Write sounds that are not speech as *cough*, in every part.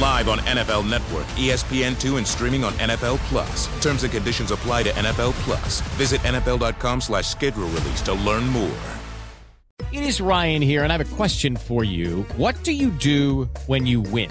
Live on NFL Network, ESPN2, and streaming on NFL Plus. Terms and conditions apply to NFL Plus. Visit NFL.com slash schedule release to learn more. It is Ryan here, and I have a question for you. What do you do when you win?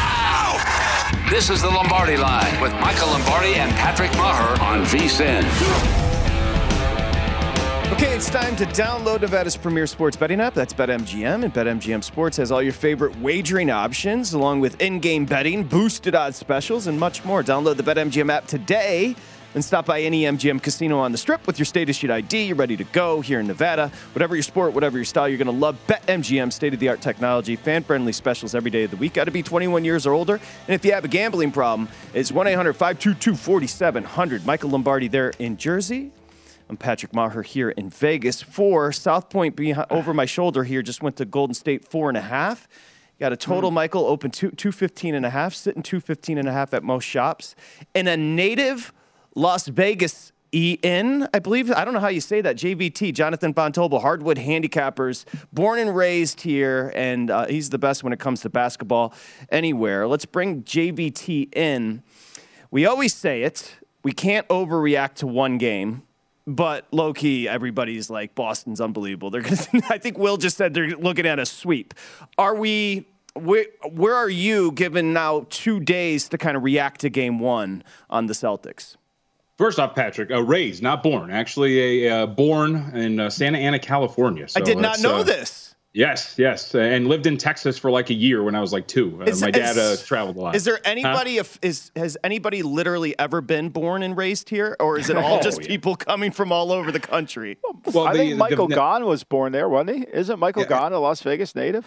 This is the Lombardi Line with Michael Lombardi and Patrick Maher on VSIN. Okay, it's time to download Nevada's premier sports betting app. That's BetMGM, and BetMGM Sports has all your favorite wagering options, along with in-game betting, boosted odds specials, and much more. Download the BetMGM app today and stop by any MGM casino on the strip with your state issued ID. You're ready to go here in Nevada. Whatever your sport, whatever your style, you're going to love BetMGM state of the art technology, fan friendly specials every day of the week. Got to be 21 years or older. And if you have a gambling problem, it's 1 800 522 4700. Michael Lombardi there in Jersey. I'm Patrick Maher here in Vegas. For South Point behind, over my shoulder here, just went to Golden State four and a half. Got a total, hmm. Michael, open two, 215 and a half, sitting 215 and a half at most shops. And a native Las Vegas EN, I believe. I don't know how you say that. JVT, Jonathan Von Tobel, hardwood handicappers, born and raised here, and uh, he's the best when it comes to basketball anywhere. Let's bring JVT in. We always say it. We can't overreact to one game, but low key, everybody's like Boston's unbelievable. They're gonna. *laughs* I think Will just said they're looking at a sweep. Are we? Where, where are you given now two days to kind of react to game one on the Celtics? First off, Patrick, uh, raised, not born. Actually, a uh, born in uh, Santa Ana, California. So I did not know this. Yes, yes, and lived in Texas for like a year when I was like two. Is, my dad is, traveled a lot. Is there anybody? Huh? If, is has anybody literally ever been born and raised here, or is it all *laughs* oh, just yeah. people coming from all over the country? Well, I the, think Michael the, Gaughan was born there, wasn't he? Isn't Michael yeah, Gaughan a Las Vegas native?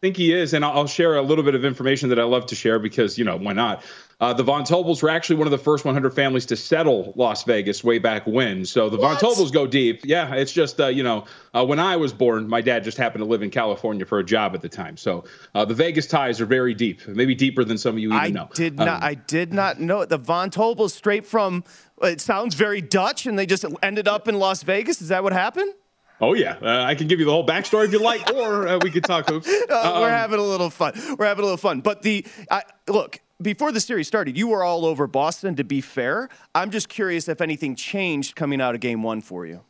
Think he is, and I'll share a little bit of information that I love to share because you know why not. Uh, the Von Tobels were actually one of the first 100 families to settle Las Vegas way back when. So the what? Von Tobels go deep. Yeah, it's just uh, you know uh, when I was born, my dad just happened to live in California for a job at the time. So uh, the Vegas ties are very deep, maybe deeper than some of you even I know. Did not, um, I did not know it. The Von Tobels straight from. It sounds very Dutch, and they just ended up in Las Vegas. Is that what happened? Oh yeah, uh, I can give you the whole backstory if you like, or uh, we could talk hoops. *laughs* Uh, um, we're having a little fun. We're having a little fun. But the look before the series started, you were all over Boston. To be fair, I'm just curious if anything changed coming out of Game One for you.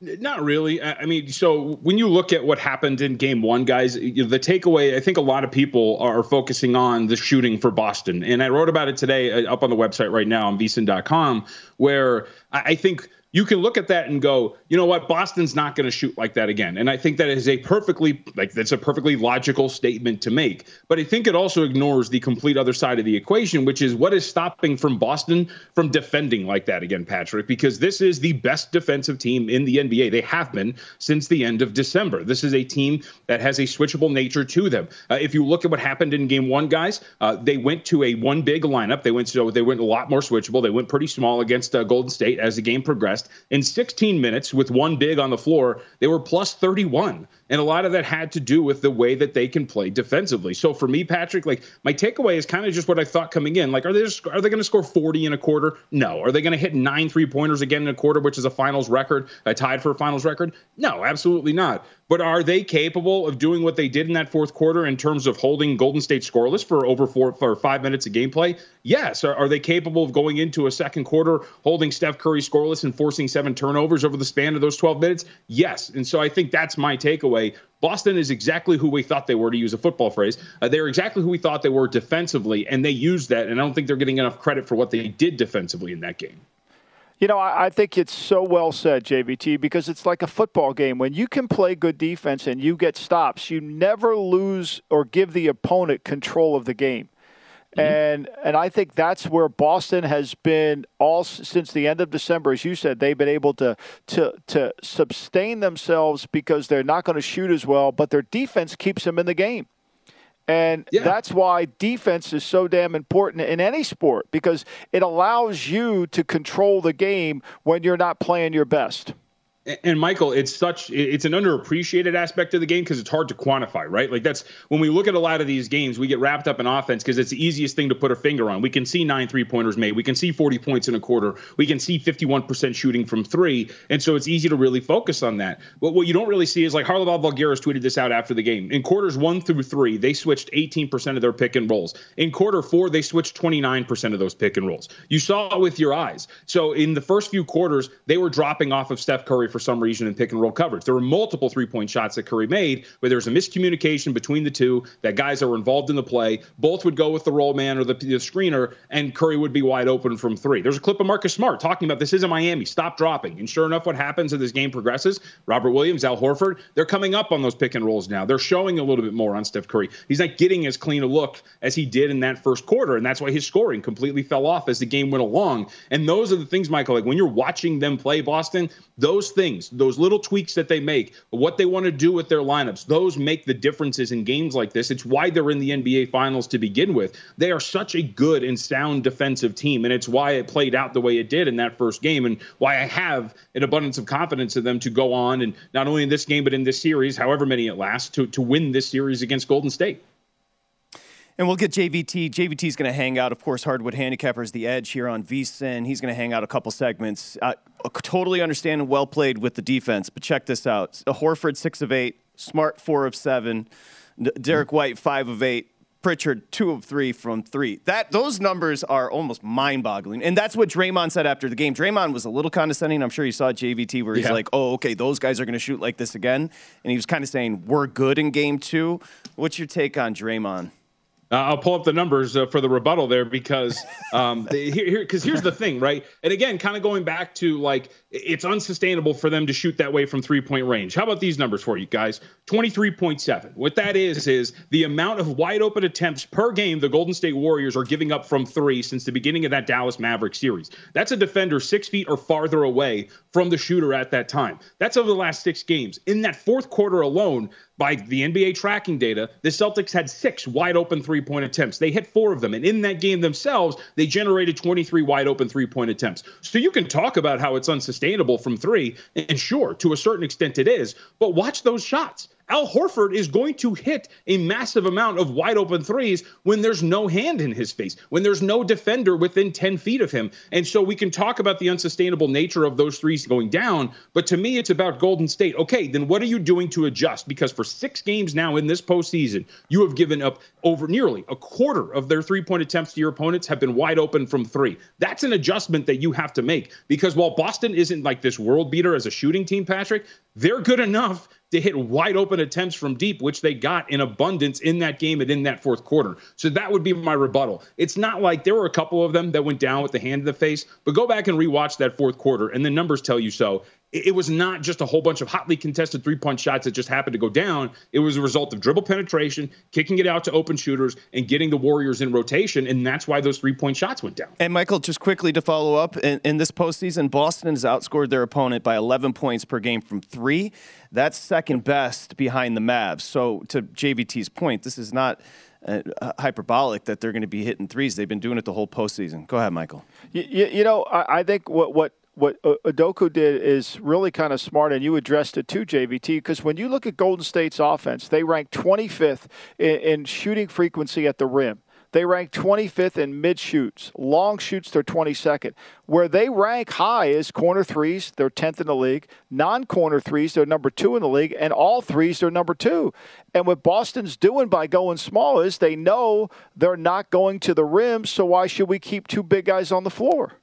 Not really. I mean, so when you look at what happened in game one, guys, the takeaway, I think a lot of people are focusing on the shooting for Boston. And I wrote about it today uh, up on the website right now on vsin.com, where I think you can look at that and go, you know what, Boston's not going to shoot like that again. And I think that is a perfectly like that's a perfectly logical statement to make. But I think it also ignores the complete other side of the equation, which is what is stopping from Boston from defending like that again, Patrick, because this is the best defensive team in the NBA. They have been since the end of December. This is a team that has a switchable nature to them. Uh, if you look at what happened in game 1, guys, uh, they went to a one big lineup. They went so they went a lot more switchable. They went pretty small against uh, Golden State as the game progressed. In 16 minutes, with one big on the floor, they were plus 31. And a lot of that had to do with the way that they can play defensively. So for me, Patrick, like my takeaway is kind of just what I thought coming in. Like, are they just, are they going to score 40 in a quarter? No. Are they going to hit nine three pointers again in a quarter, which is a finals record, uh, tied for a finals record? No, absolutely not. But are they capable of doing what they did in that fourth quarter in terms of holding Golden State scoreless for over four for five minutes of gameplay? Yes. Are, are they capable of going into a second quarter holding Steph Curry scoreless and forcing seven turnovers over the span of those 12 minutes? Yes. And so I think that's my takeaway. Boston is exactly who we thought they were, to use a football phrase. Uh, they're exactly who we thought they were defensively, and they used that. And I don't think they're getting enough credit for what they did defensively in that game. You know, I, I think it's so well said, JVT, because it's like a football game. When you can play good defense and you get stops, you never lose or give the opponent control of the game. Mm-hmm. And and I think that's where Boston has been all since the end of December, as you said. They've been able to to to sustain themselves because they're not going to shoot as well, but their defense keeps them in the game. And yeah. that's why defense is so damn important in any sport because it allows you to control the game when you're not playing your best and Michael, it's such it's an underappreciated aspect of the game because it's hard to quantify, right? Like that's when we look at a lot of these games, we get wrapped up in offense because it's the easiest thing to put a finger on. We can see nine three pointers made, we can see 40 points in a quarter, we can see 51% shooting from three, and so it's easy to really focus on that. But what you don't really see is like Haralabos Voulgaris tweeted this out after the game. In quarters one through three, they switched 18% of their pick and rolls. In quarter four, they switched 29% of those pick and rolls. You saw it with your eyes. So in the first few quarters, they were dropping off of Steph Curry for some reason in pick and roll coverage. There were multiple three point shots that Curry made where there was a miscommunication between the two, that guys that were involved in the play, both would go with the roll man or the, the screener, and Curry would be wide open from three. There's a clip of Marcus Smart talking about this isn't Miami, stop dropping. And sure enough, what happens as this game progresses, Robert Williams, Al Horford, they're coming up on those pick and rolls now. They're showing a little bit more on Steph Curry. He's not getting as clean a look as he did in that first quarter, and that's why his scoring completely fell off as the game went along. And those are the things, Michael, like when you're watching them play Boston, those things, those little tweaks that they make, what they want to do with their lineups, those make the differences in games like this. It's why they're in the NBA Finals to begin with. They are such a good and sound defensive team, and it's why it played out the way it did in that first game, and why I have an abundance of confidence in them to go on and not only in this game but in this series, however many it lasts, to to win this series against Golden State. And we'll get JVT. JVT's going to hang out, of course, Hardwood Handicappers, the edge here on VSIN. He's going to hang out a couple segments. Uh, totally understand and well played with the defense, but check this out. Horford, six of eight. Smart, four of seven. Derrick White, five of eight. Pritchard, two of three from three. That those numbers are almost mind-boggling, and that's what Draymond said after the game. Draymond was a little condescending. I'm sure you saw JVT where he's yeah. like, "Oh, okay, those guys are going to shoot like this again," and he was kind of saying, "We're good in game two. What's your take on Draymond? Uh, I'll pull up the numbers uh, for the rebuttal there because um, *laughs* here, here, because here's the thing, right? And again, kind of going back to like it's unsustainable for them to shoot that way from three point range. How about these numbers for you guys? 23.7. What that is, is the amount of wide open attempts per game the Golden State Warriors are giving up from three since the beginning of that Dallas Maverick series. That's a defender six feet or farther away from the shooter at that time. That's over the last six games. In that fourth quarter alone, by the NBA tracking data, the Celtics had six wide open three point attempts. They hit four of them. And in that game themselves, they generated 23 wide open three point attempts. So you can talk about how it's unsustainable from three. And sure, to a certain extent it is. But watch those shots. Al Horford is going to hit a massive amount of wide open threes when there's no hand in his face, when there's no defender within 10 feet of him. And so we can talk about the unsustainable nature of those threes going down. But to me, it's about Golden State. Okay, then what are you doing to adjust? Because for six games now in this postseason, you have given up over nearly a quarter of their three point attempts to your opponents have been wide open from three. That's an adjustment that you have to make because while Boston isn't like this world beater as a shooting team, Patrick, they're good enough to hit wide open attempts from deep, which they got in abundance in that game and in that fourth quarter. So that would be my rebuttal. It's not like there were a couple of them that went down with the hand in the face, but go back and rewatch that fourth quarter, and the numbers tell you so it was not just a whole bunch of hotly contested three point shots that just happened to go down. It was a result of dribble penetration, kicking it out to open shooters, and getting the Warriors in rotation. And that's why those three point shots went down. And Michael, just quickly to follow up in, in this postseason, Boston has outscored their opponent by 11 points per game from three. That's second best behind the Mavs. So, to JVT's point, this is not. Uh, hyperbolic that they're going to be hitting threes. They've been doing it the whole postseason. Go ahead, Michael. You, you, you know, I, I, think what what what uh, Udoka did is really kind of smart, and you addressed it too, JVT, because when you look at Golden State's offense, they rank 25th in, in shooting frequency at the rim. They rank 25th in mid shoots. Long shoots, they're 22nd. Where they rank high is corner threes, they're 10th in the league. Non corner threes, they're number two in the league. And all threes, they're number two. And what Boston's doing by going small is they know they're not going to the rim, so why should we keep two big guys on the floor?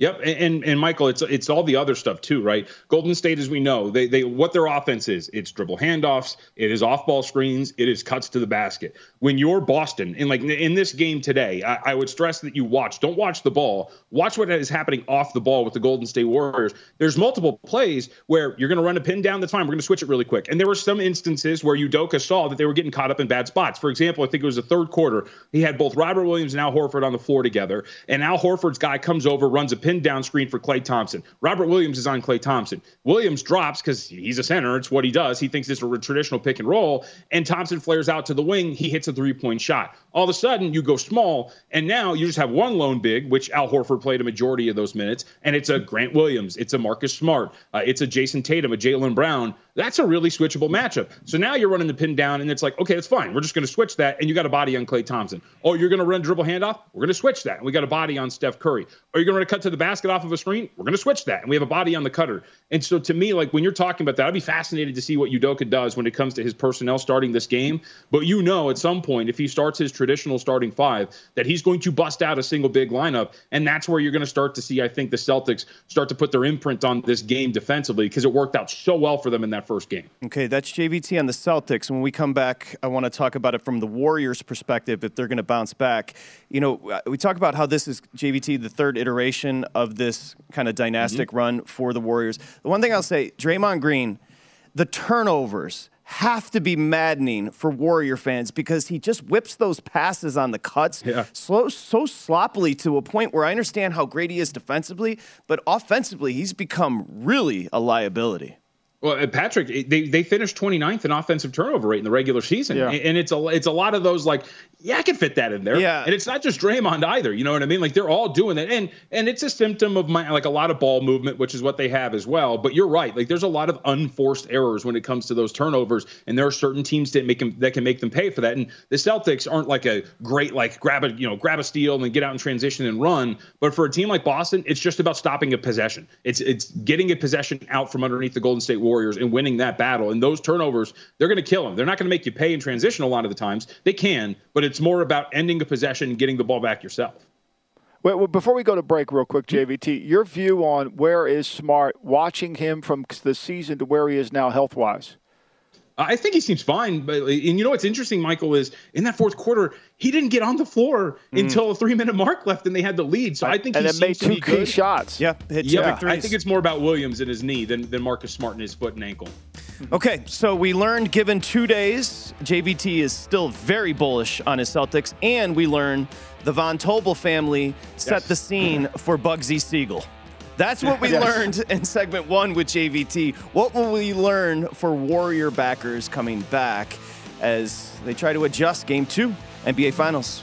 Yep, and, and, Michael, it's it's all the other stuff too, right? Golden State, as we know, they they what their offense is, it's dribble handoffs, it is off ball screens, it is cuts to the basket. When you're Boston, and like in this game today, I, I, would stress that you watch, don't watch the ball, watch what is happening off the ball with the Golden State Warriors. There's multiple plays where you're going to run a pin down the time, we're going to switch it really quick, and there were some instances where Udoka saw that they were getting caught up in bad spots. For example, I think it was the third quarter, he had both Robert Williams and Al Horford on the floor together, and Al Horford's guy comes over, runs a pin pin down screen for Klay Thompson. Robert Williams is on Klay Thompson. Williams drops because he's a center. It's what he does. He thinks it's a traditional pick and roll. And Thompson flares out to the wing. He hits a three point shot. All of a sudden, you go small, and now you just have one lone big, which Al Horford played a majority of those minutes. And it's a Grant Williams, it's a Marcus Smart, uh, it's a Jayson Tatum, a Jaylen Brown. That's a really switchable matchup. So now you're running the pin down, and it's like, okay, that's fine. We're just going to switch that, and you got a body on Klay Thompson. Oh, you're going to run dribble handoff? We're going to switch that, and we got a body on Steph Curry. Are you going to cut to the basket off of a screen? We're going to switch that, and we have a body on the cutter. And so to me, like when you're talking about that, I'd be fascinated to see what Udoka does when it comes to his personnel starting this game. But you know, at some point, if he starts his traditional starting five, that he's going to bust out a single big lineup, and that's where you're going to start to see, I think, the Celtics start to put their imprint on this game defensively because it worked out so well for them in that first game. Okay, that's JVT on the Celtics. When we come back, I want to talk about it from the Warriors' perspective if they're going to bounce back. You know, uh, we talk about how this is JVT, the third iteration of this kind of dynastic mm-hmm. run for the Warriors. The one thing I'll say, Draymond Green, the turnovers have to be maddening for Warrior fans because he just whips those passes on the cuts yeah. slow, so sloppily to a point where I understand how great he is defensively, but offensively, he's become really a liability. Well, uh, Patrick, they, they finished 29th in offensive turnover rate in the regular season, yeah. and it's a it's a lot of those like yeah, I can fit that in there. Yeah. And it's not just Draymond either. You know what I mean? Like they're all doing that. And and it's a symptom of my like a lot of ball movement, which is what they have as well. But you're right. Like there's a lot of unforced errors when it comes to those turnovers. And there are certain teams that make them that can make them pay for that. And the Celtics aren't like a great like grab a you know, grab a steal and get out in transition and run. But for a team like Boston, it's just about stopping a possession. It's it's getting a possession out from underneath the Golden State Warriors and winning that battle. And those turnovers, they're gonna kill them. They're not gonna make you pay in transition a lot of the times. They can, but it's more about ending a possession and getting the ball back yourself. Well, before we go to break, real quick, JVT, your view on where is Smart, watching him from the season to where he is now health wise? I think he seems fine, but and you know what's interesting, Michael, is in that fourth quarter he didn't get on the floor mm. until a three minute mark left, and they had the lead. So I think and he made two key good. shots. Yeah, hit yeah. I think it's more about Williams and his knee than, than Marcus Smart and his foot and ankle. *laughs* Okay, so we learned given two days, JVT is still very bullish on his Celtics, and we learned the Von Tobel family set yes. the scene for Bugsy Siegel. That's what we yes. learned in segment one with JVT. What will we learn for Warrior backers coming back as they try to adjust game two, NBA Finals?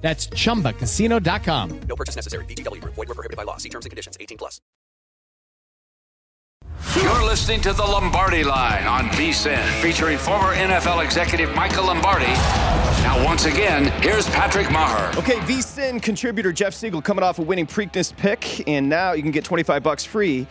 That's chumbacasino.com. No purchase necessary. VGW Group. Void were prohibited by law. See terms and conditions. 18 plus. You're listening to the Lombardi Line on VSIN, featuring former NFL executive Michael Lombardi. Now, once again, here's Patrick Maher. Okay, VSIN contributor Jeff Siegel coming off a winning Preakness pick, and now you can get 25 bucks free.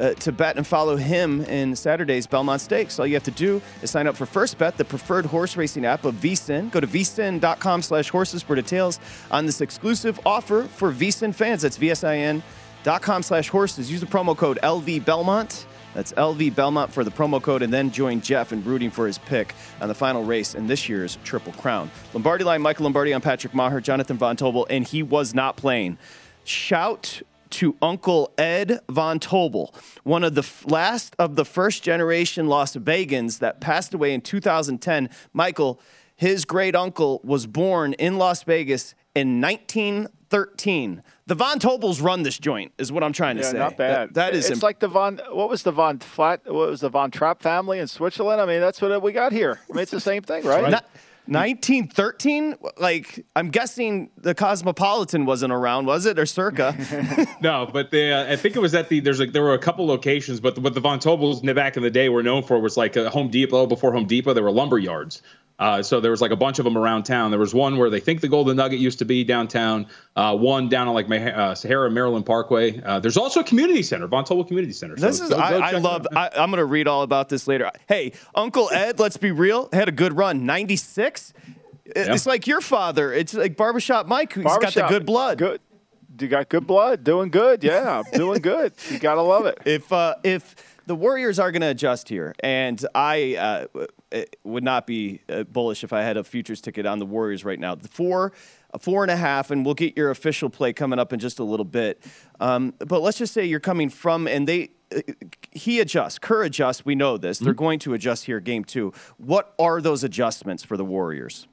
Uh, to bet and follow him in Saturday's Belmont Stakes. All you have to do is sign up for First Bet, the preferred horse racing app of VSIN. Go to vsin.com slash horses for details on this exclusive offer for VSIN fans. That's vsin.com slash horses. Use the promo code LV Belmont. That's LV Belmont for the promo code, and then join Jeff in rooting for his pick on the final race in this year's Triple Crown. Lombardi line, Michael Lombardi on Patrick Maher, Jonathan Von Tobel, and he was not playing. Shout to Uncle Ed Von Tobel, one of the f- last of the first generation Las Vegans that passed away in 2010. Michael, his great uncle was born in Las Vegas in 1913. The Von Tobels run this joint, is what I'm trying to Yeah, say. not bad. That- that is It's imp- like the Von. What was the Von Flat? What was the Von Trapp family in Switzerland? I mean, that's what we got here. I mean, it's the same thing, right? Not- 1913? Like, I'm guessing the Cosmopolitan wasn't around, was it? Or circa? *laughs* no, but they, uh, I think it was at the there's like there were a couple locations, but what the Von Tobels back in the day were known for was like a Home Depot. Before Home Depot, there were lumber yards. Uh, so there was like a bunch of them around town. There was one where they think the Golden Nugget used to be downtown. Uh, one down on like Mah- uh, Sahara Maryland Parkway. Uh, there's also a community center, Von Tobel Community Center. So This is go- go I, I love. I, I'm going to read all about this later. Hey, Uncle Ed, let's be real, had a good run. 96. It's like your father. It's like barbershop Mike, who's got the good blood. Good. You got good blood. Doing good. Yeah, doing good. *laughs* You gotta love it. If uh, if the Warriors are going to adjust here, and I uh, w- it would not be uh, bullish if I had a futures ticket on the Warriors right now. The four, four and a half, and we'll get your official play coming up in just a little bit. Um, but let's just say you're coming from, and they. uh, He adjusts, Kerr adjusts. We know this. They're going to adjust here, game two. What are those adjustments for the Warriors?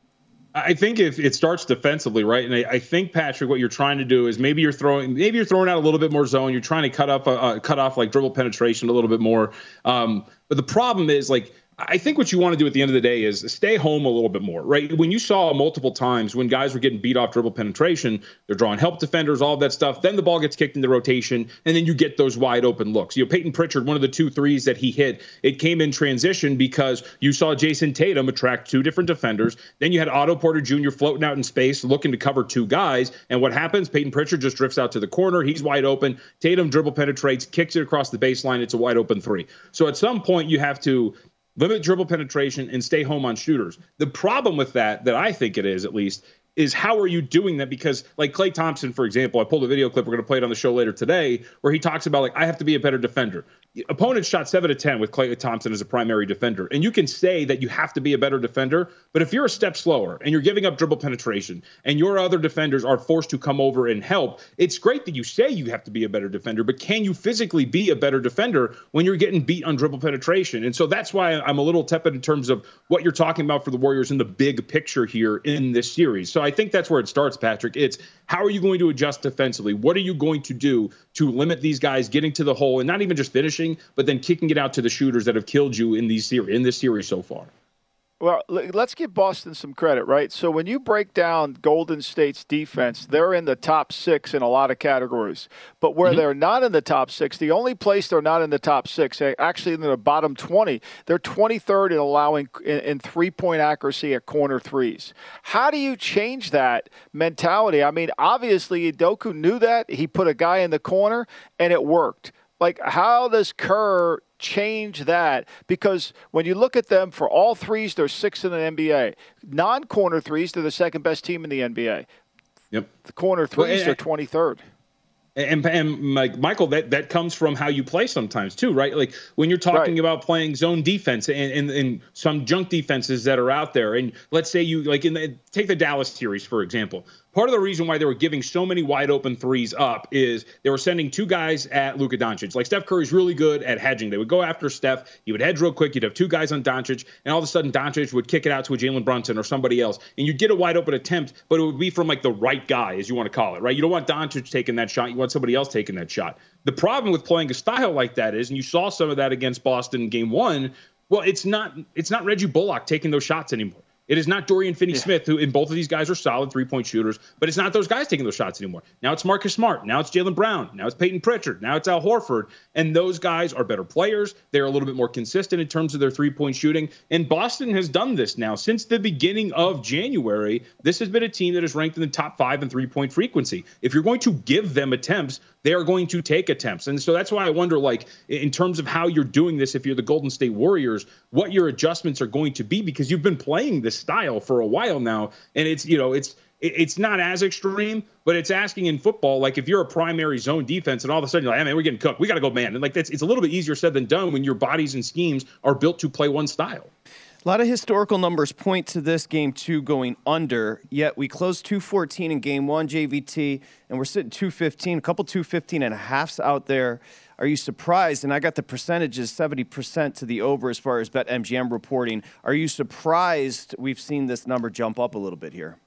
I think if it starts defensively, right, and I, I think Patrick, what you're trying to do is maybe you're throwing, maybe you're throwing out a little bit more zone. You're trying to cut up, uh, uh, cut off like dribble penetration a little bit more. Um, but the problem is like. I think what you want to do at the end of the day is stay home a little bit more, right? When you saw multiple times when guys were getting beat off dribble penetration, they're drawing help defenders, all of that stuff. Then the ball gets kicked into rotation, and then you get those wide open looks. You know, Peyton Pritchard, one of the two threes that he hit, it came in transition because you saw Jayson Tatum attract two different defenders. Then you had Otto Porter Jr. floating out in space looking to cover two guys. And what happens? Peyton Pritchard just drifts out to the corner. He's wide open. Tatum dribble penetrates, kicks it across the baseline. It's a wide open three. So at some point, you have to limit dribble penetration and stay home on shooters. The problem with that, that I think it is at least, is how are you doing that? Because like Klay Thompson, for example, I pulled a video clip. We're going to play it on the show later today, where he talks about like I have to be a better defender. Opponents shot seven to ten with Klay Thompson as a primary defender, and you can say that you have to be a better defender. But if you're a step slower and you're giving up dribble penetration, and your other defenders are forced to come over and help, it's great that you say you have to be a better defender. But can you physically be a better defender when you're getting beat on dribble penetration? And so that's why I'm a little tepid in terms of what you're talking about for the Warriors in the big picture here in this series. So I think that's where it starts, Patrick. It's how are you going to adjust defensively? What are you going to do to limit these guys getting to the hole and not even just finishing, but then kicking it out to the shooters that have killed you in these series in this series so far? Well, let's give Boston some credit, right? So when you break down Golden State's defense, they're in the top six in a lot of categories. But where mm-hmm. they're not in the top six, the only place they're not in the top six, actually in the bottom 20, they're 23rd in allowing in, in three point accuracy at corner threes. How do you change that mentality? I mean, obviously, Udoka knew that. He put a guy in the corner, and it worked. Like, how does Kerr change that because when you look at them for all threes, they're sixth in the NBA. Non corner threes, they're the second best team in the NBA. Yep. The corner threes, well, they're twenty third. And, and like Michael, that, that comes from how you play sometimes too, right? Like when you're talking right. about playing zone defense and, and, and, some junk defenses that are out there, and let's say you like in the take the Dallas series for example. Part of the reason why they were giving so many wide open threes up is they were sending two guys at Luka Doncic. Like Steph Curry's really good at hedging. They would go after Steph. He would hedge real quick. You'd have two guys on Doncic, and all of a sudden Doncic would kick it out to a Jalen Brunson or somebody else, and you'd get a wide open attempt, but it would be from like the right guy, as you want to call it, right? You don't want Doncic taking that shot. You want somebody else taking that shot. The problem with playing a style like that is, and you saw some of that against Boston in Game One. Well, it's not it's not Reggie Bullock taking those shots anymore. It is not Dorian Finney Smith, who in both of these guys are solid three point shooters, but it's not those guys taking those shots anymore. Now it's Marcus Smart. Now it's Jaylen Brown. Now it's Peyton Pritchard. Now it's Al Horford. And those guys are better players. They're a little bit more consistent in terms of their three point shooting. And Boston has done this now since the beginning of January. This has been a team that is ranked in the top five in three point frequency. If you're going to give them attempts, they are going to take attempts. And so that's why I wonder, like, in terms of how you're doing this, if you're the Golden State Warriors, what your adjustments are going to be because you've been playing this style for a while now. And it's, you know, it's, it's not as extreme, but it's asking in football, like if you're a primary zone defense and all of a sudden you're like, hey, man, we're getting cooked. We got to go man. And like that's, it's a little bit easier said than done when your bodies and schemes are built to play one style. A lot of historical numbers point to this game two going under, yet we closed 214 in game one, JVT, and we're sitting 215, a couple 215 and a halfs out there. Are you surprised? And I got the percentages 70% to the over as far as BetMGM reporting. Are you surprised we've seen this number jump up a little bit here?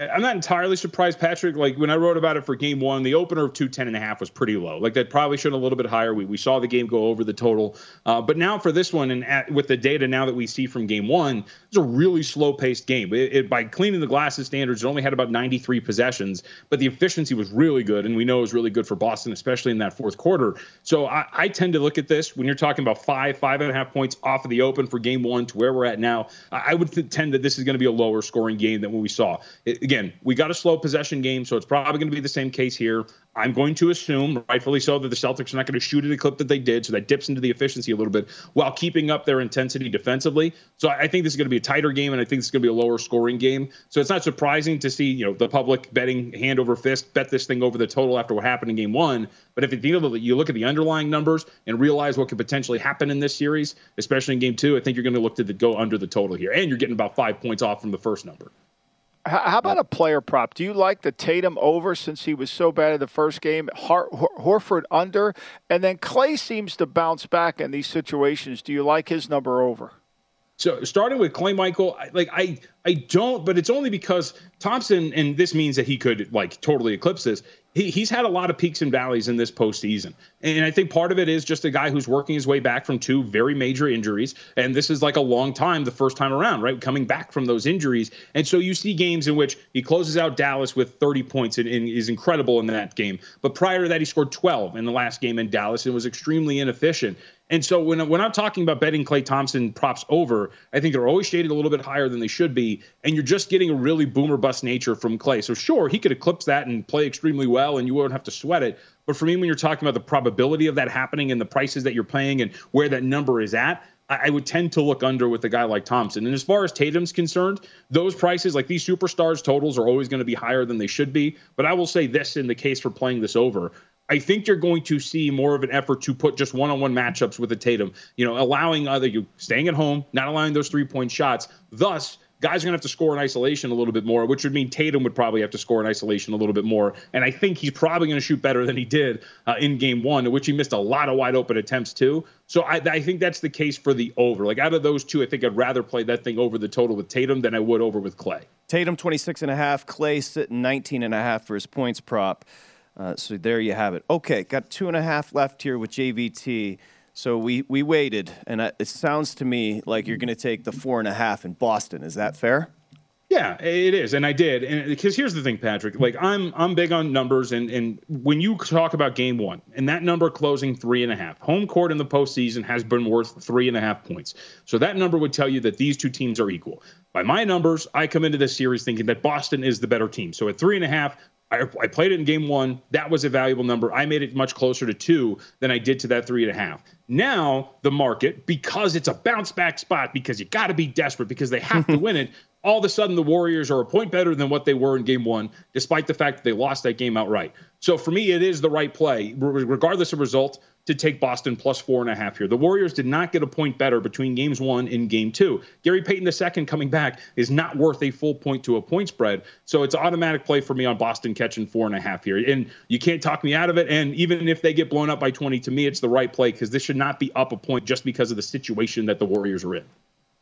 I'm not entirely surprised, Patrick. Like when I wrote about it for game one, the opener of 210 and a half was pretty low. Like that probably should have a little bit higher. We, we saw the game go over the total. Uh, but now for this one, and at, with the data now that we see from game one, it's a really slow paced game. It, it, by cleaning the glasses standards, it only had about 93 possessions, but the efficiency was really good. And we know it was really good for Boston, especially in that fourth quarter. So I, I tend to look at this when you're talking about five, five and a half points off of the open for game one to where we're at now. I, I would tend that this is going to be a lower scoring game than what we saw. It, again, we got a slow possession game, so it's probably going to be the same case here. I'm going to assume, rightfully so, that the Celtics are not going to shoot at the clip that they did, so that dips into the efficiency a little bit while keeping up their intensity defensively. So I think this is going to be a tighter game, and I think is going to be a lower scoring game. So it's not surprising to see, you know, the public betting hand over fist bet this thing over the total after what happened in game one. But if you look at the underlying numbers and realize what could potentially happen in this series, especially in game two, I think you're going to look to the, go under the total here, and you're getting about five points off from the first number. How about a player prop? Do you like the Tatum over since he was so bad in the first game? Hor- Horford under, and then Klay seems to bounce back in these situations. Do you like his number over? So starting with Klay Michael, like I I don't, but it's only because Thompson, and this means that he could like totally eclipse this. He, he's had a lot of peaks and valleys in this postseason, and I think part of it is just a guy who's working his way back from two very major injuries, and this is like a long time, the first time around, right? Coming back from those injuries, and so you see games in which he closes out Dallas with 30 points and, and is incredible in that game, but prior to that, he scored 12 in the last game in Dallas and was extremely inefficient. And so when, when I'm talking about betting Klay Thompson props over, I think they're always shaded a little bit higher than they should be. And you're just getting a really boomer bust nature from Klay. So sure, he could eclipse that and play extremely well, and you wouldn't have to sweat it. But for me, when you're talking about the probability of that happening and the prices that you're paying and where that number is at, I, I would tend to look under with a guy like Thompson. And as far as Tatum's concerned, those prices, like these superstars totals, are always going to be higher than they should be. But I will say this in the case for playing this over. I think you're going to see more of an effort to put just one-on-one matchups with a Tatum, you know, allowing either you staying at home, not allowing those three-point shots, thus guys are going to have to score in isolation a little bit more, which would mean Tatum would probably have to score in isolation a little bit more. And I think he's probably going to shoot better than he did uh, in game one, in which he missed a lot of wide open attempts too. So I, I, think that's the case for the over. Like out of those two, I think I'd rather play that thing over the total with Tatum than I would over with Klay. Tatum 26 and a half, Klay sitting 19 and a half for his points prop. Uh, so there you have it. Okay, got two and a half left here with JVT. So we, we waited, and it sounds to me like you're going to take the four and a half in Boston. Is that fair? Yeah, it is, and I did, and because here's the thing, Patrick. Like I'm, I'm big on numbers, and and when you talk about game one and that number closing three and a half, home court in the postseason has been worth three and a half points. So that number would tell you that these two teams are equal. By my numbers, I come into this series thinking that Boston is the better team. So at three and a half, I, I, played it in game one. That was a valuable number. I made it much closer to two than I did to that three and a half. Now, the market, because it's a bounce back spot, because you got to be desperate, because they have to *laughs* win it, all of a sudden the Warriors are a point better than what they were in game one, despite the fact that they lost that game outright. So for me, it is the right play, regardless of result to take Boston plus four and a half here. The Warriors did not get a point better between games one and game two. Gary Payton II coming back is not worth a full point to a point spread. So it's automatic play for me on Boston catching four and a half here. And you can't talk me out of it. And even if they get blown up by 20, to me, it's the right play because this should not be up a point just because of the situation that the Warriors are in.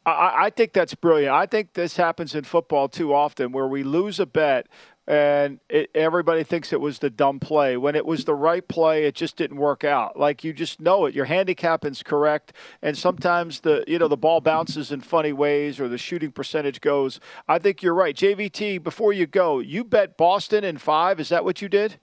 I, I think that's brilliant. I think this happens in football too often where we lose a bet and it, everybody thinks it was the dumb play. When it was the right play, it just didn't work out. Like you just know it. Your handicapping's correct, and sometimes the you know the ball bounces in funny ways or the shooting percentage goes. I think you're right, JVT. Before you go, you bet Boston in five. Is that what you did?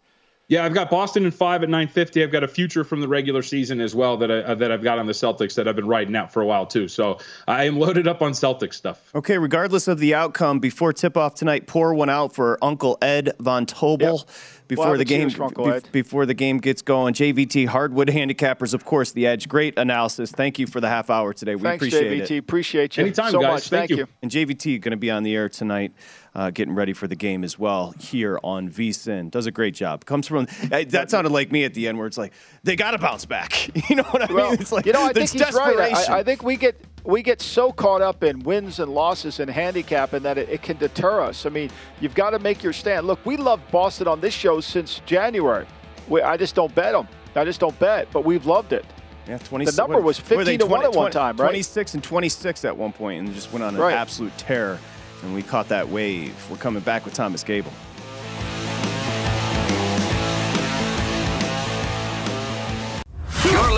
Yeah, I've got Boston in five at 950. I've got a future from the regular season as well that I, uh, that I've got on the Celtics that I've been riding out for a while too. So I am loaded up on Celtics stuff. Okay, regardless of the outcome, before tip off tonight, pour one out for Uncle Ed Von Tobel. Yep before well, the game be, before the game gets going. JVT Hardwood Handicappers, of course, the edge. Great analysis. Thank you for the half hour today. We Thanks, appreciate JVT. it. Appreciate you Anytime, so guys. much. Thank, Thank you. you. And JVT going to be on the air tonight. Uh, getting ready for the game as well here on VSIN. Does a great job. Comes from that sounded like me at the end, where it's like they got to bounce back. *laughs* You know what I well, mean? It's like you know, I think he's right. I, I, think we get we get so caught up in wins and losses and handicapping that it, it can deter us. I mean, you've got to make your stand. Look, we love Boston on this show since January. We, I just don't bet them. I just don't bet, but we've loved it. Yeah, 20, the number was 15 to 1 at one time, right? 26 and 26 at one point and just went on an right. absolute tear. And we caught that wave. We're coming back with Thomas Gable.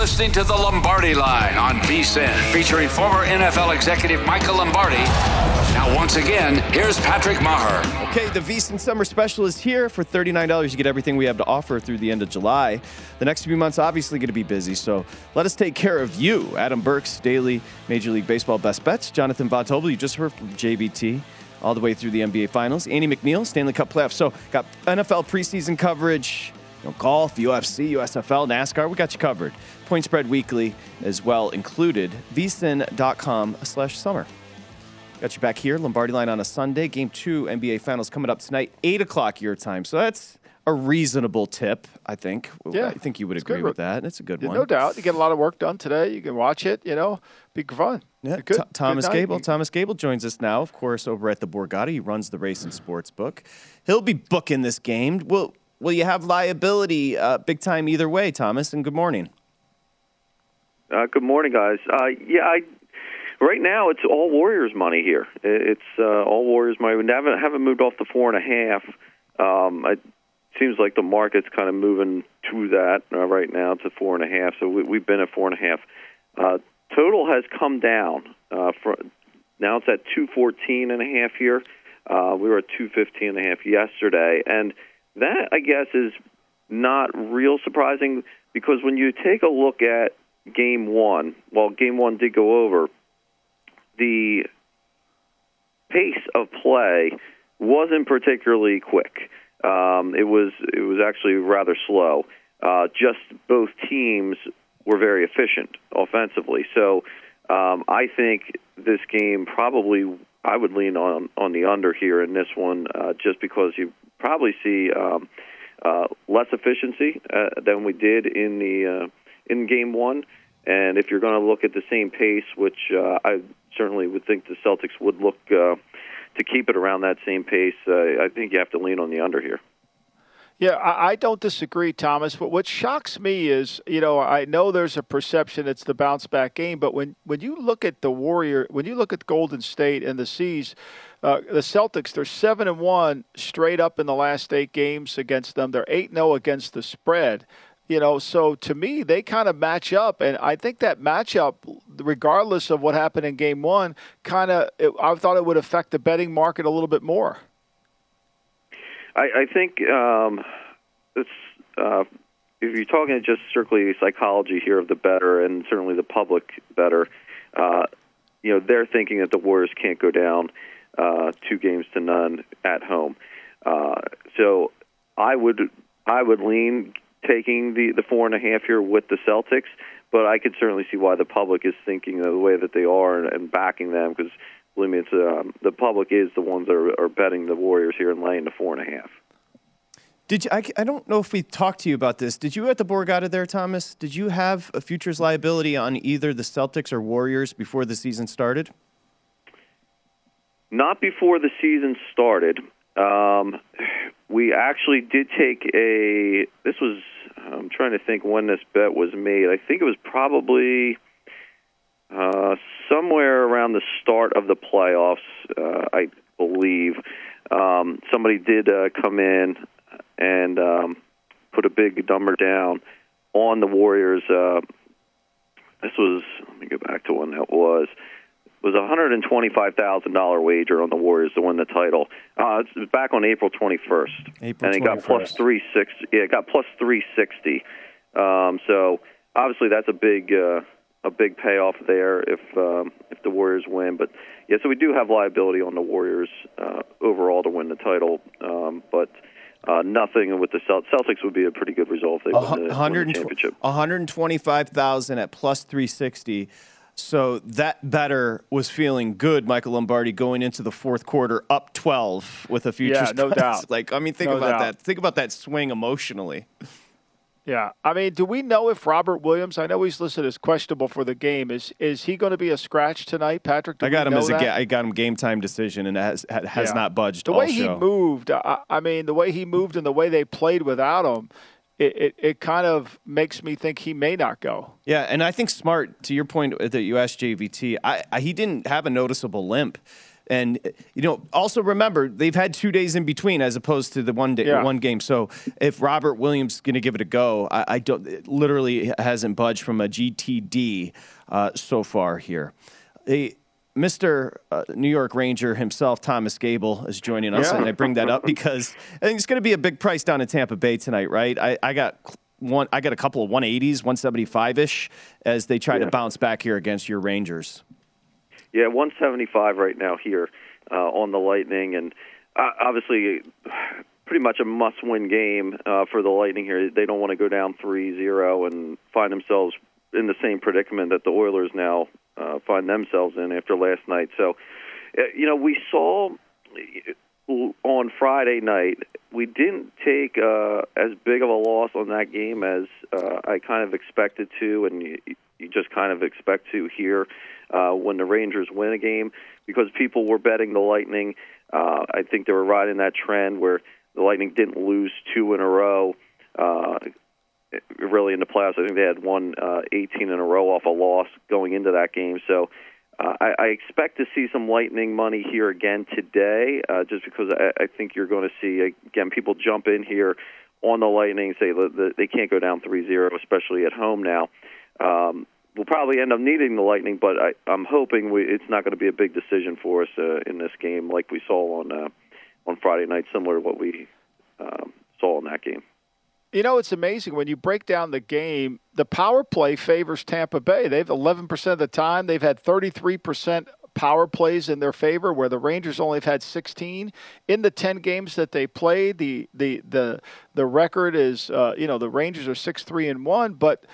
Listening to the Lombardi Line on VSIN, featuring former NFL executive Michael Lombardi. Now, once again, here's Patrick Maher. Okay, the VSIN Summer Special is here. For $39, you get everything we have to offer through the end of July. The next few months, obviously, going to be busy, so let us take care of you. Adam Burke's, daily Major League Baseball best bets. Jonathan Von you just heard from JVT all the way through the NBA Finals. Andy McNeil, Stanley Cup playoffs. So, got NFL preseason coverage, you know, golf, UFC, USFL, NASCAR. We got you covered. Point spread weekly as well included. vsin.com slash summer. Got you back here. Lombardi line on a Sunday. Game two NBA Finals coming up tonight, 8 o'clock your time. So that's a reasonable tip, I think. Yeah, I think you would agree with that. It's a good yeah, one. No doubt. You get a lot of work done today. You can watch it, you know, be fun. Yeah, good, T- Thomas good Gable. Thomas Gable joins us now, of course, over at the Borgata. He runs the Race and Sports book. He'll be booking this game. Will Will you have liability uh, big time either way, Thomas? And good morning. Uh, good morning, guys. Uh, yeah, I right now it's all Warriors money here. It's uh, all Warriors money. We haven't haven't moved off the four and a half. Um, it seems like the market's kind of moving to that uh, right now to four and a half. So we, we've been at four and a half. Uh, total has come down. Uh, for, now it's at two fourteen and a half here. Uh, we were at two fifteen and a half yesterday, and that I guess is not real surprising because when you take a look at game one, well, game one did go over the pace of play wasn't particularly quick. Um, it was it was actually rather slow. Uh, just both teams were very efficient offensively. So Um, I think this game probably I would lean on on the under here in this one, uh, just because you probably see um, uh, less efficiency uh, than we did in the uh, in game one. And if you're going to look at the same pace, which uh, I certainly would think the Celtics would look uh, to keep it around that same pace, uh, I think you have to lean on the under here. Yeah, I, I don't disagree, Thomas. But what shocks me is, you know, I know there's a perception it's the bounce back game, but when when you look at the Warrior, when you look at Golden State and the C's, uh, the Celtics, they're seven and one straight up in the last eight games against them. They're eight zero against the spread. You know, so to me, they kind of match up, and I think that matchup, regardless of what happened in Game One, kind of I thought it would affect the betting market a little bit more. I, I think um, it's uh, if you're talking just strictly psychology here of the better, and certainly the public better, uh, you know, they're thinking that the Warriors can't go down uh, two games to none at home. Uh, so I would I would lean taking the the four and a half here with the Celtics, but I could certainly see why the public is thinking the way that they are and, and backing them because believe me, it's um, the public is the ones that are, are betting the Warriors here and laying the four and a half. Did you? I, I don't know if we talked to you about this. Did you at the Borgata there, Thomas? Did you have a futures liability on either the Celtics or Warriors before the season started? Not before the season started. Um, we actually did take a. This was. I'm trying to think when this bet was made. I think it was probably uh, somewhere around the start of the playoffs, uh, I believe. Um, somebody did uh, come in and um, put a big number down on the Warriors. Uh, this was let me go back to when that was. It was a hundred and twenty-five thousand dollar wager on the Warriors to win the title. Uh, it was back on April twenty-first, April and it got plus 21st. three sixty. Yeah, it got plus three sixty. Um, so obviously that's a big uh, a big payoff there if um, if the Warriors win. But yeah, so we do have liability on the Warriors uh, overall to win the title, um, but. Uh, nothing with the Celt- Celtics would be a pretty good result if they A win the, hu- win the championship. 125,000 at plus 360. So that better was feeling good, Michael Lombardi, going into the fourth quarter up 12 with a future. Yeah, no price. doubt. *laughs* Like, I mean, think No about doubt. that. Think about that swing emotionally. Yeah, I mean, do we know if Robert Williams? I know he's listed as questionable for the game. Is is he going to be a scratch tonight, Patrick? I got him as a that? ga- I got him game time decision, and has has Yeah. not budged. The way he moved, I, I mean, the way he moved and the way they played without him, it, it, it kind of makes me think he may not go. Yeah, and I think smart to your point that you asked JVT. I, I he didn't have a noticeable limp, and you know also remember they've had two days in between as opposed to the one day Yeah. one game. So if Robert Williams is going to give it a go, I, I don't it literally hasn't budged from a GTD uh, so far here. Mr. Uh, New York Ranger himself, Thomas Gable, is joining us, Yeah. and I bring that up *laughs* because I think it's going to be a big price down in Tampa Bay tonight, right? I, I got one, I got a couple of 180s, 175 ish, as they try to bounce back here against your Rangers. Yeah, 175 right now here uh, on the Lightning, and uh, obviously, pretty much a must-win game uh, for the Lightning here. They don't want to go down 3-0 and find themselves in the same predicament that the Oilers now uh, find themselves in after last night. So, uh, you know, we saw uh, on Friday night. We didn't take uh, as big of a loss on that game as uh, I kind of expected to, and you, just kind of expect to here uh, when the Rangers win a game because people were betting the Lightning. Uh, I think they were riding that trend where the Lightning didn't lose two in a row. Uh, really in the playoffs, I think they had won uh, 18 in a row off a loss going into that game. So uh, I, I expect to see some Lightning money here again today, uh, just because I, I think you're going to see again people jump in here on the Lightning, say that they can't go down 3-0, especially at home now. Um, we'll probably end up needing the Lightning, but I, I'm hoping we, it's not going to be a big decision for us uh, in this game, like we saw on uh, on Friday night, similar to what we um, saw in that game. You know, it's amazing when you break down the game. The power play favors Tampa Bay. They've 11% of the time. They've had 33% power plays in their favor, where the Rangers only have had 16 in the 10 games that they played. The the the the record is, uh, you know, the Rangers are six three and one, but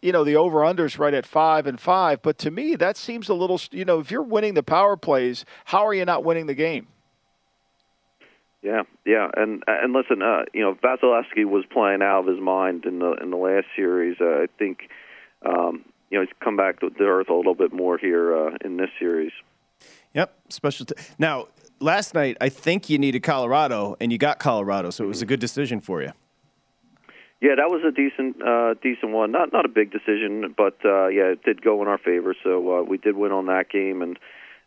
you know, the over unders right at five and five. But to me, that seems a little, you know, if you're winning the power plays, how are you not winning the game? Yeah, yeah, and and listen, uh, you know, Vasilevskiy was playing out of his mind in the in the last series. Uh, I think, um, you know, he's come back to the earth a little bit more here uh, in this series. Yep, special. T- now, last night, I think you needed Colorado, and you got Colorado, so it was a good decision for you. Yeah, that was a decent, uh, decent one. Not not a big decision, but uh, yeah, it did go in our favor. So uh, we did win on that game, and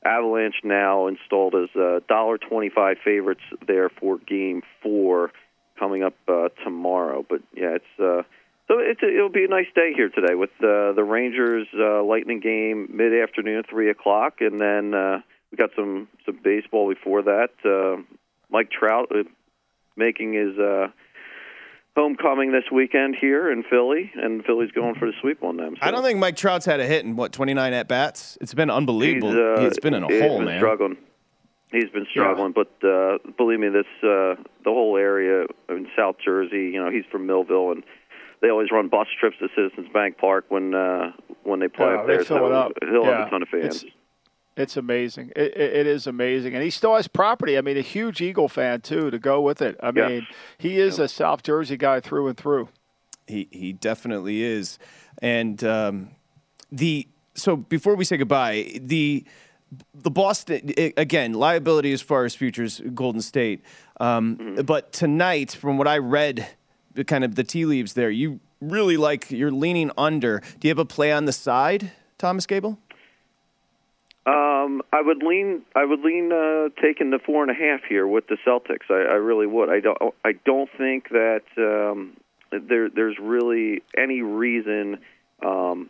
Avalanche now installed as uh, dollar twenty five favorites there for Game Four coming up uh, tomorrow. But yeah, it's uh, so it's it'll be a nice day here today with uh, the Rangers uh, Lightning game mid afternoon, three o'clock, and then uh, we got some some baseball before that. Uh, Mike Trout uh, making his. Uh, homecoming this weekend here in Philly, and Philly's going for the sweep on them. So. I don't think Mike Trout's had a hit in what 29 at bats. It's been unbelievable. He's, uh, it's been in a he's hole, been man. Struggling. He's been struggling, but uh, believe me, this uh, the whole area in South Jersey. You know, he's from Millville, and they always run bus trips to Citizens Bank Park when uh, when they play Yeah, up they there. fill so it up. he'll Yeah. have a ton of fans. It's- It's amazing. It, it, is amazing, and he still has property. I mean, a huge Eagle fan too to go with it. I mean, he is a South Jersey guy through and through. He he definitely is. And um, the so before we say goodbye, the the Boston again liability as far as futures Golden State. Um, Mm-hmm. But tonight, from what I read, the kind of the tea leaves there, you really like you're leaning under. Do you have a play on the side, Thomas Gable? Um, I would lean. I would lean uh, taking the four and a half here with the Celtics. I, I really would. I don't. I don't think that um, there there's really any reason um,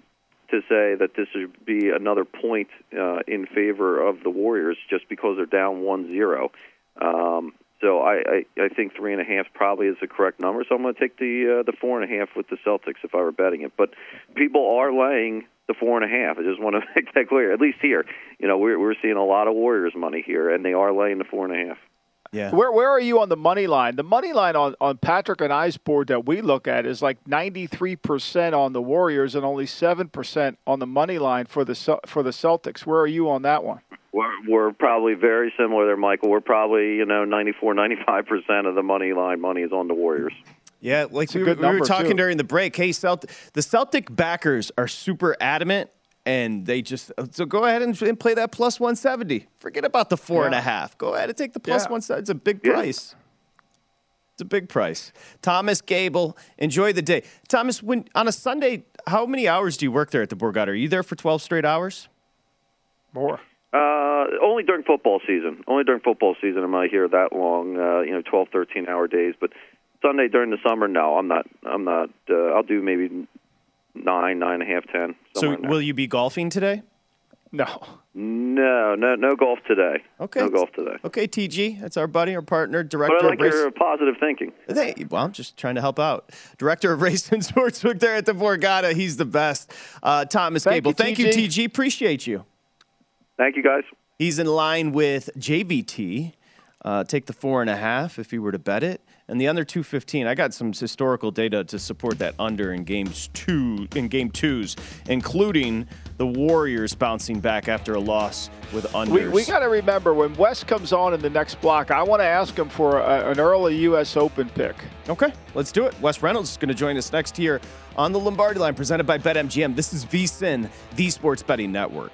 to say that this would be another point uh, in favor of the Warriors just because they're down one zero. Um, so I, I, I think three and a half probably is the correct number. So I'm going to take the uh, the four and a half with the Celtics if I were betting it. But people are laying the four and a half. I just want to *laughs* make that clear. At least here, you know, we're we're seeing a lot of Warriors money here, and they are laying the four and a half. Yeah. Where where are you on the money line? The money line on, on Patrick and I's board that we look at is like ninety three percent on the Warriors and only seven percent on the money line for the for the Celtics. Where are you on that one? We're, we're probably very similar there, Michael. We're probably you know 94, 95 percent of the money line money is on the Warriors. Yeah, like we, good we were talking too. during the break. Hey, Celt- the Celtic backers are super adamant, and they just so go ahead and, and play that plus one seventy. Forget about the four and a half. Go ahead and take the plus Yeah. one seventy. It's a big Yeah. price. It's a big price. Thomas Gable, enjoy the day. Thomas, when on a Sunday, how many hours do you work there at the Borgata? Are you there for twelve straight hours? More. Uh, only during football season. Only during football season am I here that long. Uh, you know, twelve, thirteen hour days. But Sunday during the summer, no, I'm not. I'm not. Uh, I'll do maybe nine, nine and a half, ten. So somewhere in there. will you be golfing today? No. No, no, no golf today. Okay. No golf today. Okay, TG, that's our buddy, our partner, director. But I like of race- your positive thinking. Hey, well, I'm just trying to help out. Director of Race and *laughs* Sportsbook there at the Borgata. He's the best. Uh, Thomas Thank Gable. you, Thank you, TG. TG. Appreciate you. Thank you, guys. He's in line with JVT. Uh, take the four and a half if he were to bet it, and the under two fifteen. I got some historical data to support that under in games two in game twos, including the Warriors bouncing back after a loss with unders. We, we got to remember when Wes comes on in the next block, I want to ask him for a, an early U.S. Open pick. Okay, let's do it. Wes Reynolds is going to join us next here on the Lombardi line, presented by BetMGM. This is VSIN, the Sports Betting Network.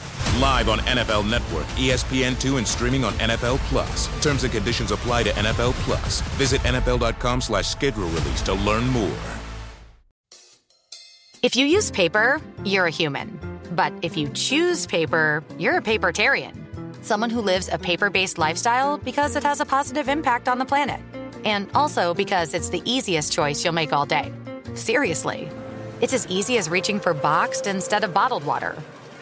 Live on NFL Network, ESPN2, and streaming on NFL Plus. Terms and conditions apply to NFL Plus. Visit NFL.com slash schedule release to learn more. If you use paper, you're a human. But if you choose paper, you're a papertarian. Someone who lives a paper based lifestyle because it has a positive impact on the planet. And also because it's the easiest choice you'll make all day. Seriously. It's as easy as reaching for boxed instead of bottled water.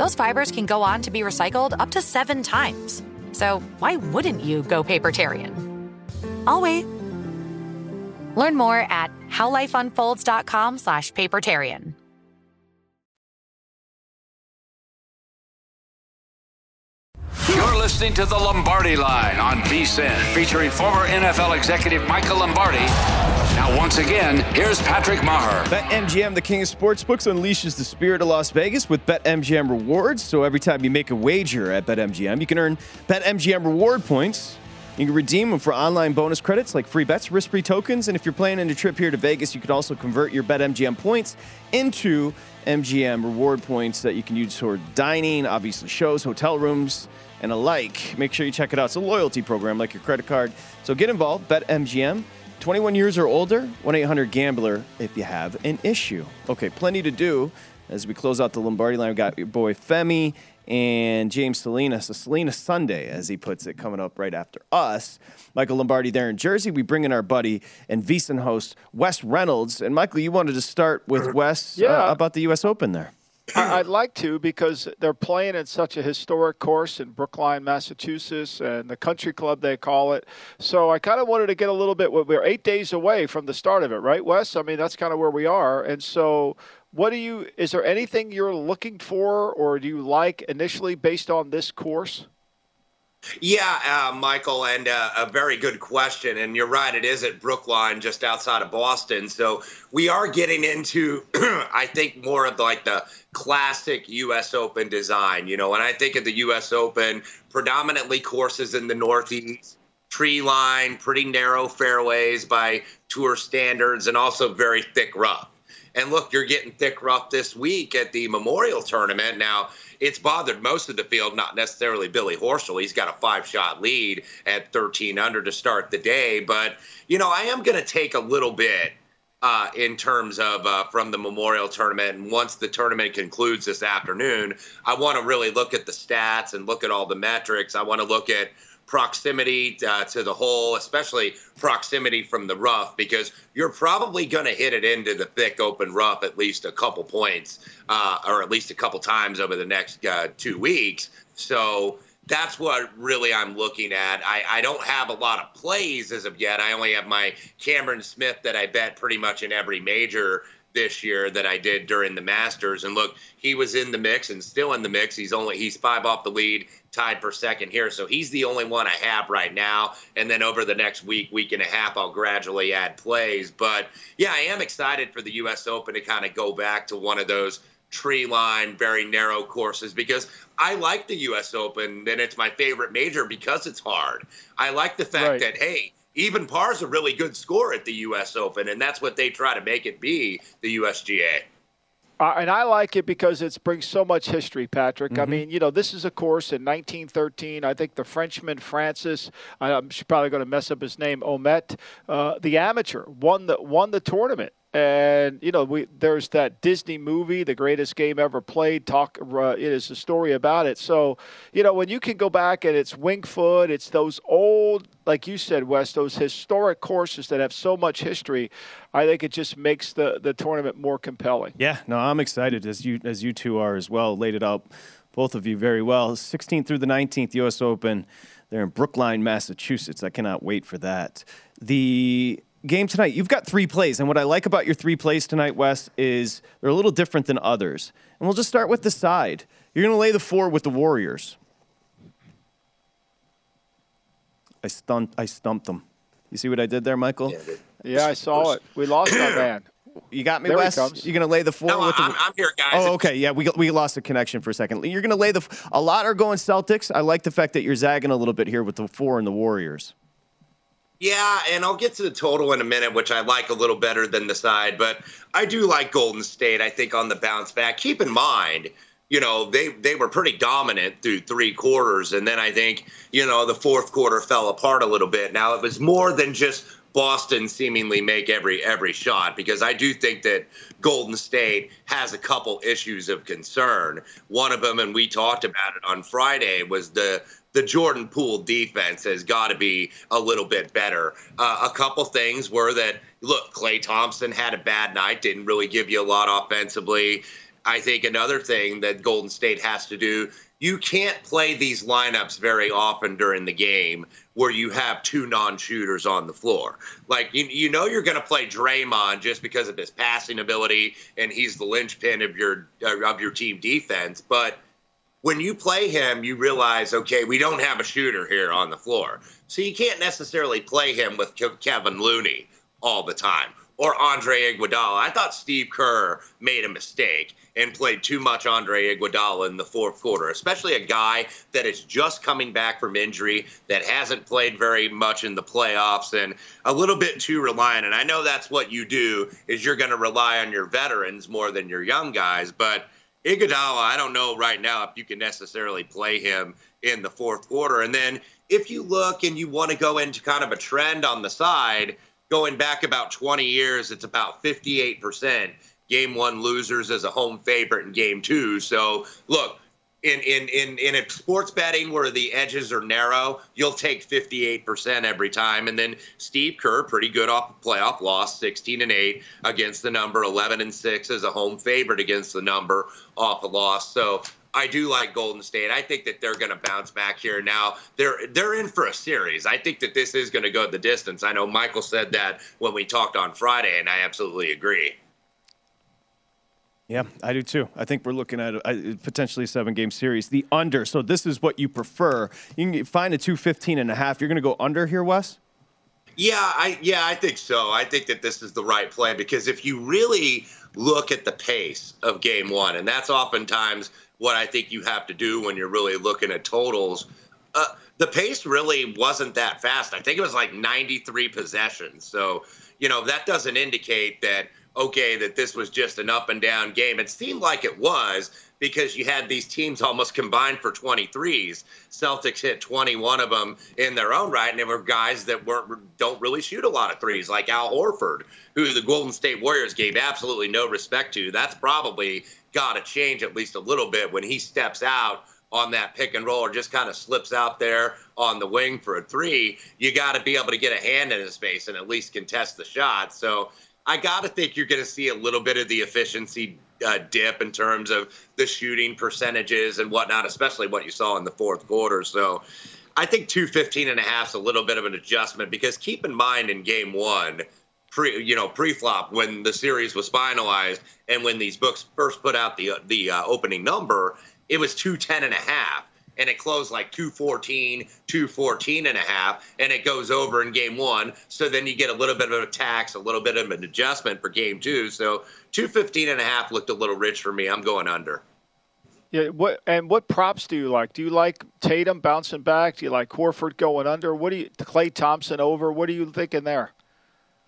those fibers can go on to be recycled up to seven times. So why wouldn't you go papertarian? I'll wait. Learn more at howlifeunfolds.com slash papertarian. You're listening to the Lombardi Line on VSIN, featuring former NFL executive Michael Lombardi. Now, once again, here's Patrick Meagher. BetMGM, the king of sportsbooks, unleashes the spirit of Las Vegas with BetMGM rewards. So every time you make a wager at BetMGM, you can earn BetMGM reward points. You can redeem them for online bonus credits like free bets, risk free tokens. And if you're planning a trip here to Vegas, you can also convert your BetMGM points into MGM reward points that you can use toward dining, obviously, shows, hotel rooms, and alike. Make sure you check it out. It's a loyalty program like your credit card. So get involved, bet MGM. 21 years or older, 1 800 Gambler if you have an issue. Okay, plenty to do as we close out the Lombardi line. We've got your boy Femi and James Salinas, a Salinas Sunday, as he puts it, coming up right after us. Michael Lombardi there in Jersey. We bring in our buddy and VSIN host, Wes Reynolds. And Michael, you wanted to start with Wes Yeah. uh, about the U.S. Open there. I'd like to because they're playing at such a historic course in Brookline, Massachusetts, and the country club they call it. So I kind of wanted to get a little bit. We're eight days away from the start of it, right, Wes? I mean, that's kind of where we are. And so, what do you? Is there anything you're looking for, or do you like initially based on this course? Yeah, uh, Michael, and uh, a very good question. And you're right, it is at Brookline, just outside of Boston. So we are getting into, *clears throat* I think, more of like the classic U.S. Open design. You know, when I think of the U.S. Open, predominantly courses in the Northeast, tree line, pretty narrow fairways by tour standards, and also very thick rough. And look, you're getting thick rough this week at the Memorial Tournament. Now, it's bothered most of the field, not necessarily Billy Horschel. He's got a five shot lead at 13 under to start the day. But, you know, I am going to take a little bit uh, in terms of uh, from the Memorial Tournament. And once the tournament concludes this afternoon, I want to really look at the stats and look at all the metrics. I want to look at proximity uh, to the hole, especially proximity from the rough, because you're probably going to hit it into the thick open rough at least a couple points, uh, or at least a couple times over the next uh, two weeks. So that's what really I'm looking at. I, I don't have a lot of plays as of yet. I only have my Cameron Smith that I bet pretty much in every major this year that I did during the Masters. And look, he was in the mix and still in the mix. He's only he's five off the lead, tied for second here. So he's the only one I have right now. And then over the next week, week and a half, I'll gradually add plays. But yeah, I am excited for the US Open to kind of go back to one of those tree line, very narrow courses because I like the US Open and it's my favorite major because it's hard. I like the fact Right. that, hey, even par's a really good score at the U.S. Open, and that's what they try to make it be, the USGA. Uh, and I like it because it brings so much history, Patrick. Mm-hmm. I mean, you know, this is a course in 1913. I think the Frenchman Francis, I'm probably going to mess up his name, Omet, uh, the amateur, won the won the tournament. And you know, we there's that Disney movie, The Greatest Game Ever Played. Talk uh, it is a story about it. So, you know, when you can go back and it's Winged Foot, it's those old, like you said, Wes, those historic courses that have so much history. I think it just makes the the tournament more compelling. Yeah, no, I'm excited as you as you two are as well. Laid it out, both of you very well. 16th through the 19th U.S. Open. They're in Brookline, Massachusetts. I cannot wait for that. The game tonight, you've got three plays. And what I like about your three plays tonight, Wes, is they're a little different than others. And we'll just start with the side. You're going to lay the four with the Warriors. I stunned, I stumped them. You see what I did there, Michael? Yeah, I saw it. We lost our man. You got me, There Wes. You're going to lay the four No, with the. I'm, I'm here, guys. Oh, okay. Yeah, we, we lost the connection for a second. You're going to lay the. A lot are going Celtics. I like the fact that you're zagging a little bit here with the four and the Warriors. Yeah, and I'll get to the total in a minute, which I like a little better than the side, but I do like Golden State, I think, on the bounce back. Keep in mind, you know, they, they were pretty dominant through three quarters, and then I think, you know, the fourth quarter fell apart a little bit. Now, it was more than just Boston seemingly make every every shot because I do think that Golden State has a couple issues of concern. One of them, and we talked about it on Friday, was the the Jordan Poole defense has got to be a little bit better. Uh, a couple things were that look, Klay Thompson had a bad night, didn't really give you a lot offensively. I think another thing that Golden State has to do, you can't play these lineups very often during the game where you have two non-shooters on the floor. Like you, you know you're going to play Draymond just because of his passing ability and he's the linchpin of your uh, of your team defense, but when you play him, you realize, okay, we don't have a shooter here on the floor. So you can't necessarily play him with Kevin Looney all the time or Andre Iguodala. I thought Steve Kerr made a mistake and played too much Andre Iguodala in the fourth quarter, especially a guy that is just coming back from injury, that hasn't played very much in the playoffs, and a little bit too reliant. And I know that's what you do is you're going to rely on your veterans more than your young guys, but – Iguodala, I don't know right now if you can necessarily play him in the fourth quarter. And then if you look and you want to go into kind of a trend on the side, going back about 20 years, it's about 58% game one losers as a home favorite in game two. So look, in in in in sports betting where the edges are narrow, you'll take 58% every time. And then Steve Kerr, pretty good off the playoff loss, 16 and 8 against the number, 11 and 6 as a home favorite against the number off a loss. So I do like Golden State. I think that they're going to bounce back here. Now they're they're in for a series. I think that this is going to go the distance. I know Michael said that when we talked on Friday, and I absolutely agree. Yeah, I do too. I think we're looking at a, potentially a seven game series. The under. So this is what you prefer. You can find a 215 and a half. You're going to go under here, Wes? Yeah, I yeah, I think so. I think that this is the right play because if you really look at the pace of game 1 and that's oftentimes what I think you have to do when you're really looking at totals. Uh, the pace really wasn't that fast. I think it was like 93 possessions. So, you know, that doesn't indicate that okay, that this was just an up and down game. It seemed like it was because you had these teams almost combined for 23s. Celtics hit 21 of them in their own right, and there were guys that weren't don't really shoot a lot of threes, like Al Horford, who the Golden State Warriors gave absolutely no respect to. That's probably got to change at least a little bit when he steps out on that pick and roll or just kind of slips out there on the wing for a three. You got to be able to get a hand in his face and at least contest the shot. So I got to think you're going to see a little bit of the efficiency uh, dip in terms of the shooting percentages and whatnot, especially what you saw in the fourth quarter. So I think 215 and a half is a little bit of an adjustment because keep in mind in game one, pre you know pre-flop when the series was finalized and when these books first put out the the uh, opening number, it was 210 and a half and it closed like 214, 214 and a half, and it goes over in game one. So then you get a little bit of a tax, a little bit of an adjustment for game two. So 215 and a half looked a little rich for me. I'm going under. Yeah, what and what props do you like? Do you like Tatum bouncing back? Do you like Horford going under? What do you Klay Thompson over? What are you thinking there?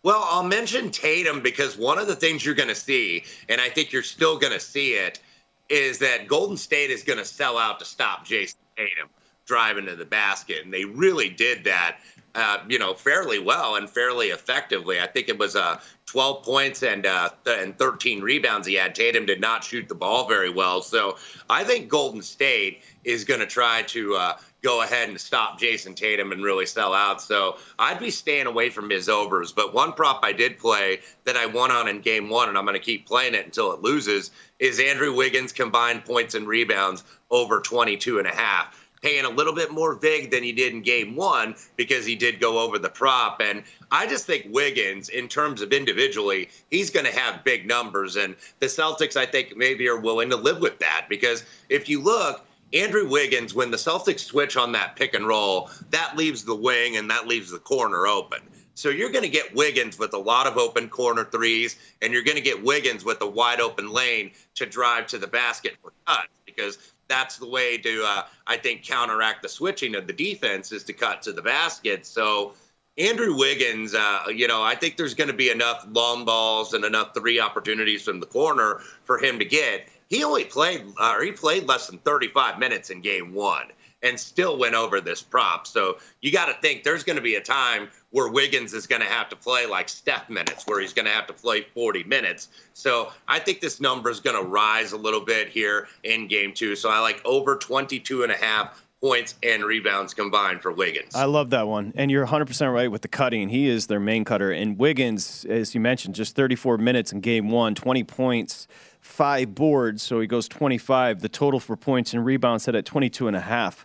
Well, I'll mention Tatum because one of the things you're going to see, and I think you're still going to see it, is that Golden State is going to sell out to stop Jayson Tatum driving to the basket, and they really did that. Uh, you know, fairly well and fairly effectively. I think it was uh, 12 points and uh, th- and 13 rebounds he had. Tatum did not shoot the ball very well, so I think Golden State is going to try to uh, go ahead and stop Jayson Tatum and really sell out. So I'd be staying away from his overs. But one prop I did play that I won on in game one, and I'm going to keep playing it until it loses, is Andrew Wiggins combined points and rebounds over 22 and a half paying a little bit more vig than he did in game one because he did go over the prop. And I just think Wiggins, in terms of individually, he's going to have big numbers. And the Celtics, I think, maybe are willing to live with that because if you look, Andrew Wiggins, when the Celtics switch on that pick and roll, that leaves the wing and that leaves the corner open. So you're going to get Wiggins with a lot of open corner threes, and you're going to get Wiggins with a wide open lane to drive to the basket for cuts because that's the way to, uh, I think, counteract the switching of the defense is to cut to the basket. So Andrew Wiggins, uh, you know, I think there's going to be enough long balls and enough three opportunities from the corner for him to get. He only played, uh, or he played less than 35 minutes in game one and still went over this prop. So you got to think there's going to be a time where Wiggins is going to have to play like Steph minutes, where he's going to have to play 40 minutes. So I think this number is going to rise a little bit here in game two. So I like over 22 and a half points and rebounds combined for Wiggins. I love that one. And you're 100% right with the cutting. He is their main cutter. And Wiggins, as you mentioned, just 34 minutes in game one, 20 points, five boards. So he goes 25. The total for points and rebounds set at 22 and a half.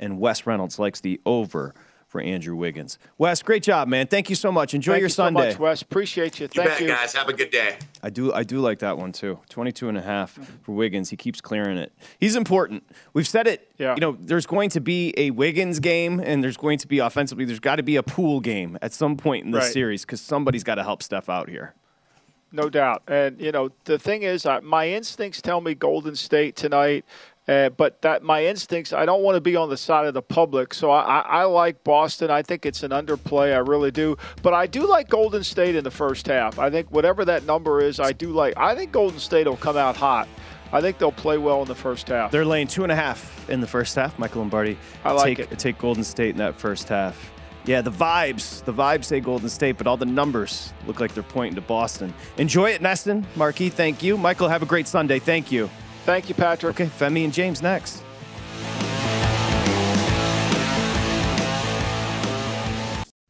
And Wes Reynolds likes the over for Andrew Wiggins. Wes, great job, man. Thank you so much. Enjoy Thank your you Sunday. so much, Wes. Appreciate you. You Thank bet, you. guys. Have a good day. I do I do like that one too. 22 and a half for Wiggins. He keeps clearing it. He's important. We've said it. Yeah. You know, there's going to be a Wiggins game and there's going to be offensively there's got to be a Poole game at some point in this Right. series cuz somebody's got to help Steph out here. No doubt. And, you know, the thing is, uh, my instincts tell me Golden State tonight. Uh, but that my instincts, I don't want to be on the side of the public. So I, I, I like Boston. I think it's an underplay. I really do. But I do like Golden State in the first half. I think whatever that number is, I do like. I think Golden State will come out hot. I think they'll play well in the first half. They're laying two and a half in the first half. Michael Lombardi. I like take, it. Take Golden State in that first half. Yeah, the vibes, the vibes say Golden State, but all the numbers look like they're pointing to Boston. Enjoy it, Neston. Marquis, thank you. Michael, have a great Sunday. Thank you. Thank you, Patrick. Okay, Femi and James next.